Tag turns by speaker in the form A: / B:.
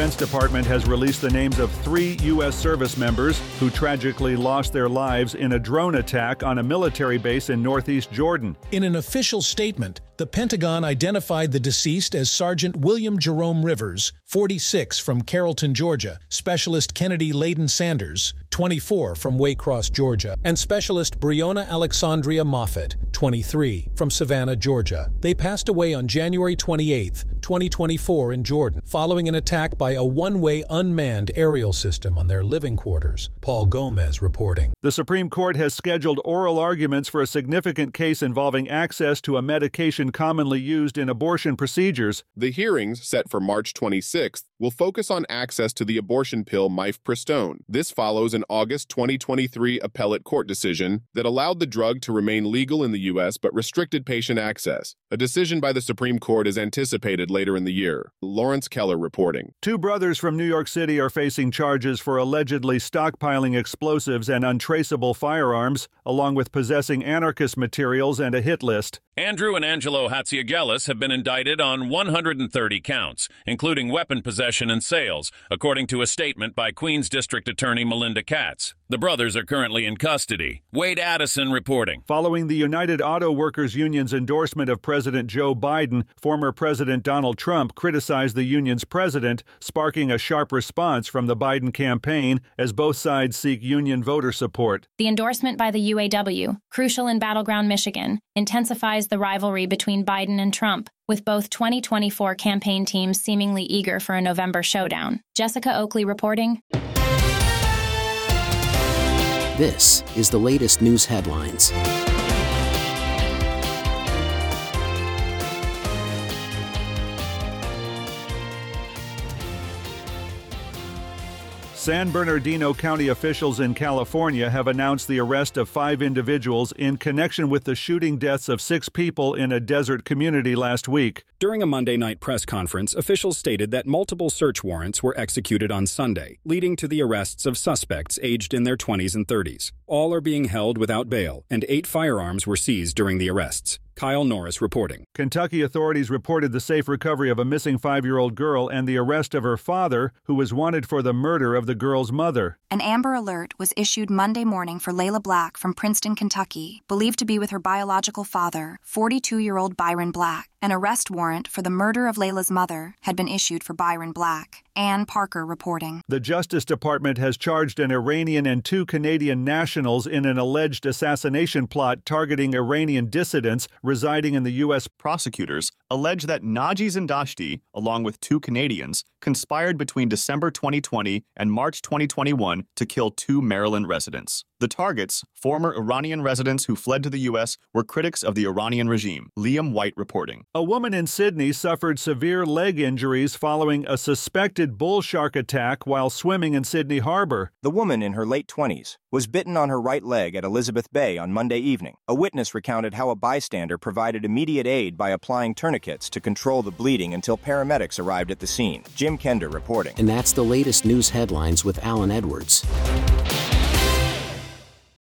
A: Defense Department has released the names of three U.S. service members who tragically lost their lives in a drone attack on a military base in northeast Jordan.
B: In an official statement, the Pentagon identified the deceased as Sergeant William Jerome Rivers, 46 from Carrollton, Georgia, Specialist Kennedy Ladon Sanders, 24 from Waycross, Georgia, and Specialist Breonna Alexsondria Moffett, 23 from Savannah, Georgia. They passed away on January 28, 2024 in Jordan, following an attack by a one-way unmanned aerial system on their living quarters. Paul Gomez reporting.
A: The Supreme Court has scheduled oral arguments for a significant case involving access to a medication commonly used in abortion procedures.
C: The hearings, set for March 26th, will focus on access to the abortion pill mifepristone. This follows an August 2023 appellate court decision that allowed the drug to remain legal in the U.S. but restricted patient access. A decision by the Supreme Court is anticipated later in the year. Lawrence Keller reporting.
A: Two brothers from New York City are facing charges for allegedly stockpiling explosives and untraceable firearms, along with possessing anarchist materials and a hit list.
D: Andrew and Angelo Hatziagelis have been indicted on 130 counts, including weapon possession and sales, according to a statement by Queens District Attorney Melinda Katz. The brothers are currently in custody. Wade Addison reporting.
A: Following the United Auto Workers Union's endorsement of President Joe Biden, former President Donald Trump criticized the union's president, sparking a sharp response from the Biden campaign as both sides seek union voter support.
E: The endorsement by the UAW, crucial in battleground Michigan, intensifies the rivalry between Biden and Trump, with both 2024 campaign teams seemingly eager for a November showdown. Jessica Oakley reporting.
F: This is the latest news headlines.
A: San Bernardino County officials in California have announced the arrest of five individuals in connection with the shooting deaths of six people in a desert community last week.
G: During a Monday night press conference, officials stated that multiple search warrants were executed on Sunday, leading to the arrests of suspects aged in their 20s and 30s. All are being held without bail, and eight firearms were seized during the arrests. Kyle Norris reporting.
A: Kentucky authorities reported the safe recovery of a missing five year old girl and the arrest of her father, who was wanted for the murder of the girl's mother.
H: An Amber Alert was issued Monday morning for Layla Black from Princeton, Kentucky, believed to be with her biological father, 42 year old Byron Black. An arrest warrant for the murder of Layla's mother had been issued for Byron Black. Ann Parker reporting.
A: The Justice Department has charged an Iranian and two Canadian nationals in an alleged assassination plot targeting Iranian dissidents residing in the U.S.
I: Prosecutors allege that Naji Zindashti, along with two Canadians, conspired between December 2020 and March 2021 to kill two Maryland residents. The targets, former Iranian residents who fled to the U.S., were critics of the Iranian regime. Liam White reporting.
A: A woman in Sydney suffered severe leg injuries following a suspected bull shark attack while swimming in Sydney Harbor.
J: The woman in her late 20s was bitten on her right leg at Elizabeth Bay on Monday evening. A witness recounted how a bystander provided immediate aid by applying tourniquets to control the bleeding until paramedics arrived at the scene. Jim Kender reporting.
F: And that's the latest news headlines with Alan Edwards.